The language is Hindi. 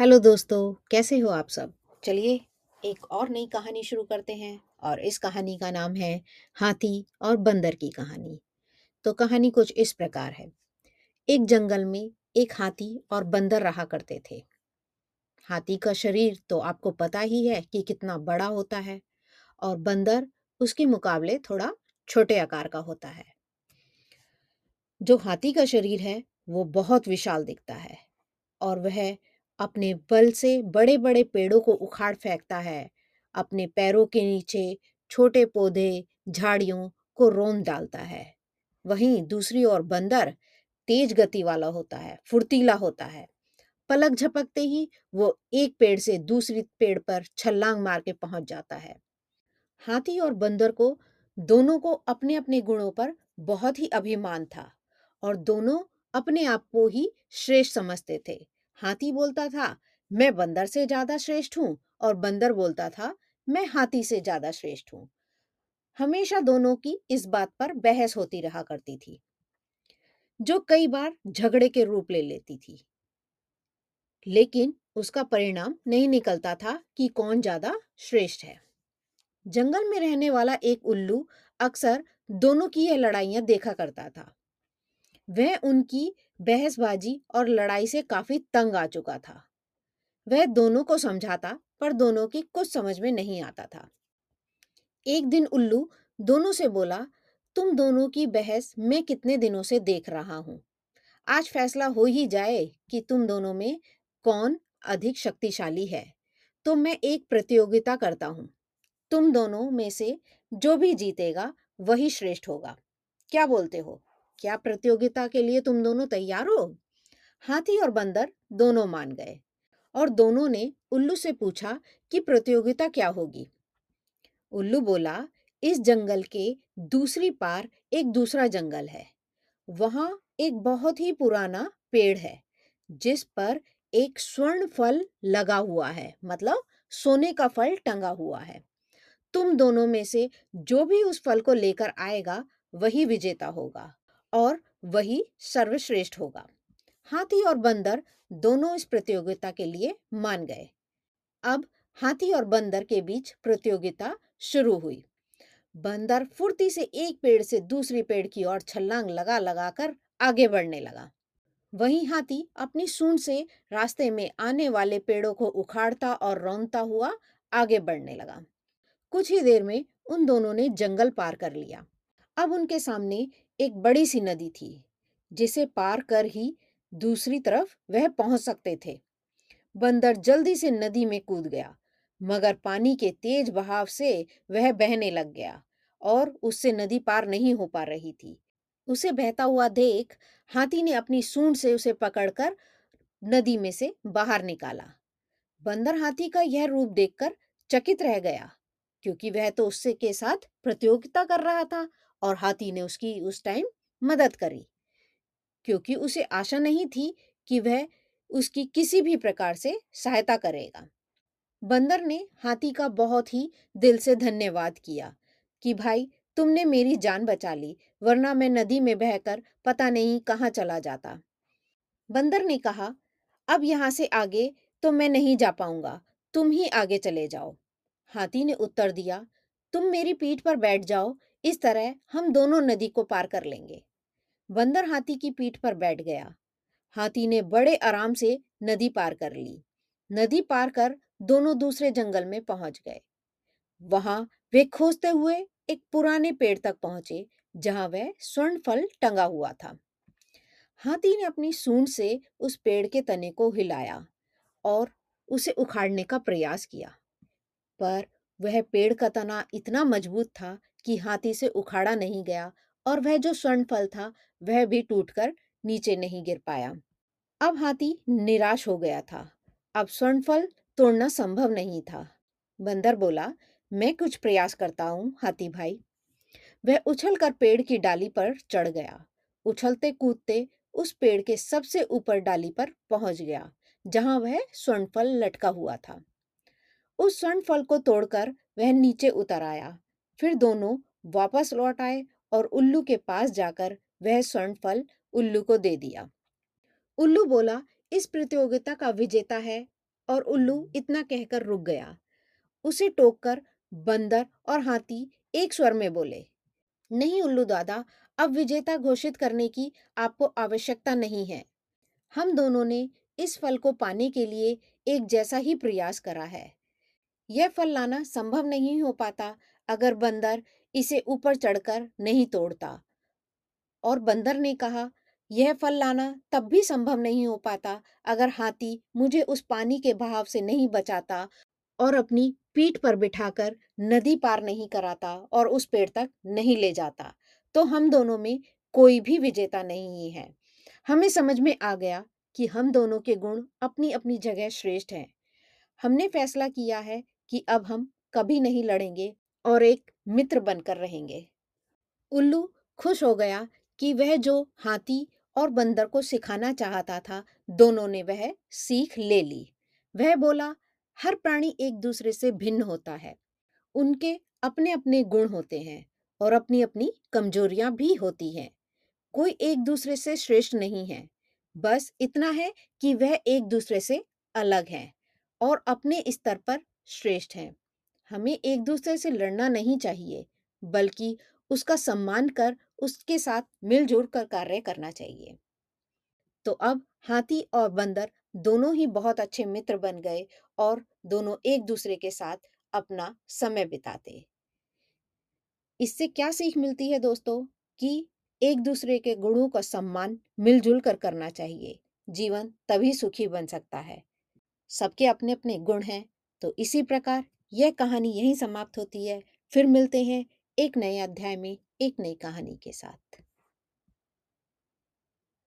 हेलो दोस्तों, कैसे हो आप सब? चलिए, एक और नई कहानी शुरू करते हैं, और इस कहानी का नाम है हाथी और बंदर की कहानी। तो कहानी कुछ इस प्रकार है। एक जंगल में एक हाथी और बंदर रहा करते थे। हाथी का शरीर तो आपको पता ही है कि कितना बड़ा होता है, और बंदर उसके मुकाबले थोड़ा छोटे आकार का होता है। जो हाथी का शरीर है, वो बहुत विशाल दिखता है, और वह अपने बल से बड़े बड़े पेड़ों को उखाड़ फेंकता है। अपने पैरों के नीचे छोटे पौधे, झाड़ियों को रोन डालता है। वहीं दूसरी ओर बंदर तेज गति वाला होता है, फुर्तीला होता है। पलक झपकते ही वो एक पेड़ से दूसरी पेड़ पर छलांग मार के पहुँच जाता है। हाथी और बंदर को दोनों को अपने अपने गुणों पर बहुत ही अभिमान था और दोनों अपने आप को ही श्रेष्ठ समझते थे। हाथी बोलता था, मैं बंदर से ज़्यादा श्रेष्ठ हूँ और बंदर बोलता था, मैं हाथी से ज़्यादा श्रेष्ठ हूँ। हमेशा दोनों की इस बात पर बहस होती रहा करती थी, जो कई बार झगड़े के रूप ले लेती थी। लेकिन उसका परिणाम नहीं निकलता था कि कौन ज़्यादा श्रेष्ठ है। जंगल में रहने वाला एक उल्लू अक्सर दोनों की यह लड़ाइयाँ देखा करता था। वह उनकी बहसबाजी और लड़ाई से काफ़ी तंग आ चुका था। वह दोनों को समझाता, पर दोनों की कुछ समझ में नहीं आता था। एक दिन उल्लू दोनों से बोला, तुम दोनों की बहस मैं कितने दिनों से देख रहा हूँ। आज फैसला हो ही जाए कि तुम दोनों में कौन अधिक शक्तिशाली है तो मैं एक प्रतियोगिता करता हूँ। तुम दोनों में से जो भी जीतेगा वही श्रेष्ठ होगा। क्या बोलते हो? क्या प्रतियोगिता के लिए तुम दोनों तैयार हो? हाथी और बंदर दोनों मान गए और दोनों ने उल्लू से पूछा कि प्रतियोगिता क्या होगी। उल्लू बोला, इस जंगल के दूसरी पार एक दूसरा जंगल है। वहाँ एक बहुत ही पुराना पेड़ है, जिस पर एक स्वर्ण फल लगा हुआ है मतलब सोने का फल टंगा हुआ है। तुम दोनों में से जो भी उस फल को लेकर आएगा, वही विजेता होगा। और वही सर्वश्रेष्ठ होगा। हाथी और बंदर दोनों इस प्रतियोगिता के लिए मान गए। अब हाथी और बंदर के बीच प्रतियोगिता शुरू हुई। बंदर फुर्ती से एक पेड़ से दूसरी पेड़ की ओर छलांग लगा लगाकर आगे बढ़ने लगा। वहीं हाथी अपनी सूंड से रास्ते में आने वाले पेड़ों को उखाड़ता और रौनता हुआ आगे बढ़ने लगा। कुछ ही देर में उन दोनों ने जंगल पार कर लिया। अब उनके सामने एक बड़ी सी नदी थी, जिसे पार कर ही दूसरी तरफ़ वह पहुँच सकते थे। बंदर जल्दी से नदी में कूद गया, मगर पानी के तेज बहाव से वह बहने लग गया और उससे नदी पार नहीं हो पा रही थी। उसे बहता हुआ देख हाथी ने अपनी सूंड से उसे पकड़कर नदी में से बाहर निकाला। बंदर हाथी का यह रूप देखकर चकित रह गया, क्योंकि वह तो उससे के साथ प्रतियोगिता कर रहा था और हाथी ने उसकी उस टाइम मदद करी। क्योंकि उसे आशा नहीं थी कि वह उसकी किसी भी प्रकार से सहायता करेगा। बंदर ने हाथी का बहुत ही दिल से धन्यवाद किया कि, भाई, तुमने मेरी जान बचा ली, वरना मैं नदी में बहकर पता नहीं कहाँ चला जाता। बंदर ने कहा, अब यहाँ से आगे तो मैं नहीं जा पाऊँगा, तुम ही आगे चले जाओ। हाथी ने उत्तर दिया, तुम मेरी पीठ पर बैठ जाओ इस तरह हम दोनों नदी को पार कर लेंगे। बंदर हाथी की पीठ पर बैठ गया। हाथी ने बड़े आराम से नदी पार कर ली। नदी पार कर दोनों दूसरे जंगल में पहुँच गए। वहाँ वे खोजते हुए एक पुराने पेड़ तक पहुँचे, जहाँ वह स्वर्ण फल टंगा हुआ था। हाथी ने अपनी सूंड से उस पेड़ के तने को हिलाया और उसे उखाड़ने का प्रयास किया। पर वह पेड़ का तना इतना मज़बूत था कि हाथी से उखाड़ा नहीं गया और वह जो स्वर्ण फल था, वह भी टूटकर नीचे नहीं गिर पाया। अब हाथी निराश हो गया था। अब स्वर्ण फल तोड़ना संभव नहीं था। बंदर बोला, मैं कुछ प्रयास करता हूँ, हाथी भाई। वह उछलकर पेड़ की डाली पर चढ़ गया। उछलते कूदते उस पेड़ के सबसे ऊपर डाली पर पहुँच गया, जहाँ वह स्वर्णफल लटका हुआ था। उस स्वर्ण फल को तोड़कर वह नीचे उतर आया। फिर दोनों वापस लौट आए और उल्लू के पास जाकर वह स्वर्ण फल उल्लू को दे दिया। उल्लू बोला, इस प्रतियोगिता का विजेता है। और उल्लू इतना कहकर रुक गया। उसे टोककर बंदर और हाथी एक स्वर में बोले, नहीं उल्लू दादा, अब विजेता घोषित करने की आपको आवश्यकता नहीं है। हम दोनों ने इस फल को पाने के लिए एक जैसा ही प्रयास करा है। यह फल लाना संभव नहीं हो पाता अगर बंदर इसे ऊपर चढ़कर नहीं तोड़ता। और बंदर ने कहा, यह फल लाना तब भी संभव नहीं हो पाता अगर हाथी मुझे उस पानी के बहाव से नहीं बचाता और अपनी पीठ पर बिठाकर नदी पार नहीं कराता और उस पेड़ तक नहीं ले जाता। तो हम दोनों में कोई भी विजेता नहीं है। हमें समझ में आ गया कि हम दोनों के गुण अपनी अपनी जगह श्रेष्ठ हैं। हमने फैसला किया है कि अब हम कभी नहीं लड़ेंगे और एक मित्र बनकर रहेंगे। उल्लू खुश हो गया कि वह जो हाथी और बंदर को सिखाना चाहता था, दोनों ने वह सीख ले ली। वह बोला, हर प्राणी एक दूसरे से भिन्न होता है। उनके अपने अपने गुण होते हैं और अपनी अपनी कमजोरियाँ भी होती हैं। कोई एक दूसरे से श्रेष्ठ नहीं है। बस इतना है कि वह एक दूसरे से अलग हैं और अपने स्तर पर श्रेष्ठ हैं। हमें एक दूसरे से लड़ना नहीं चाहिए, बल्कि उसका सम्मान कर, उसके साथ मिलजुल कर कार्य करना चाहिए। तो अब हाथी और बंदर दोनों ही बहुत अच्छे मित्र बन गए और दोनों एक दूसरे के साथ अपना समय बिताते। इससे क्या सीख मिलती है दोस्तों? कि एक दूसरे के गुणों का सम्मान मिलजुल कर करना चाहिए। जीवन तभी सुखी बन सकता है। सबके अपने अपने गुण हैं तो इसी प्रकार यह कहानी यहीं समाप्त होती है। फिर मिलते हैं एक नए अध्याय में, एक नई कहानी के साथ।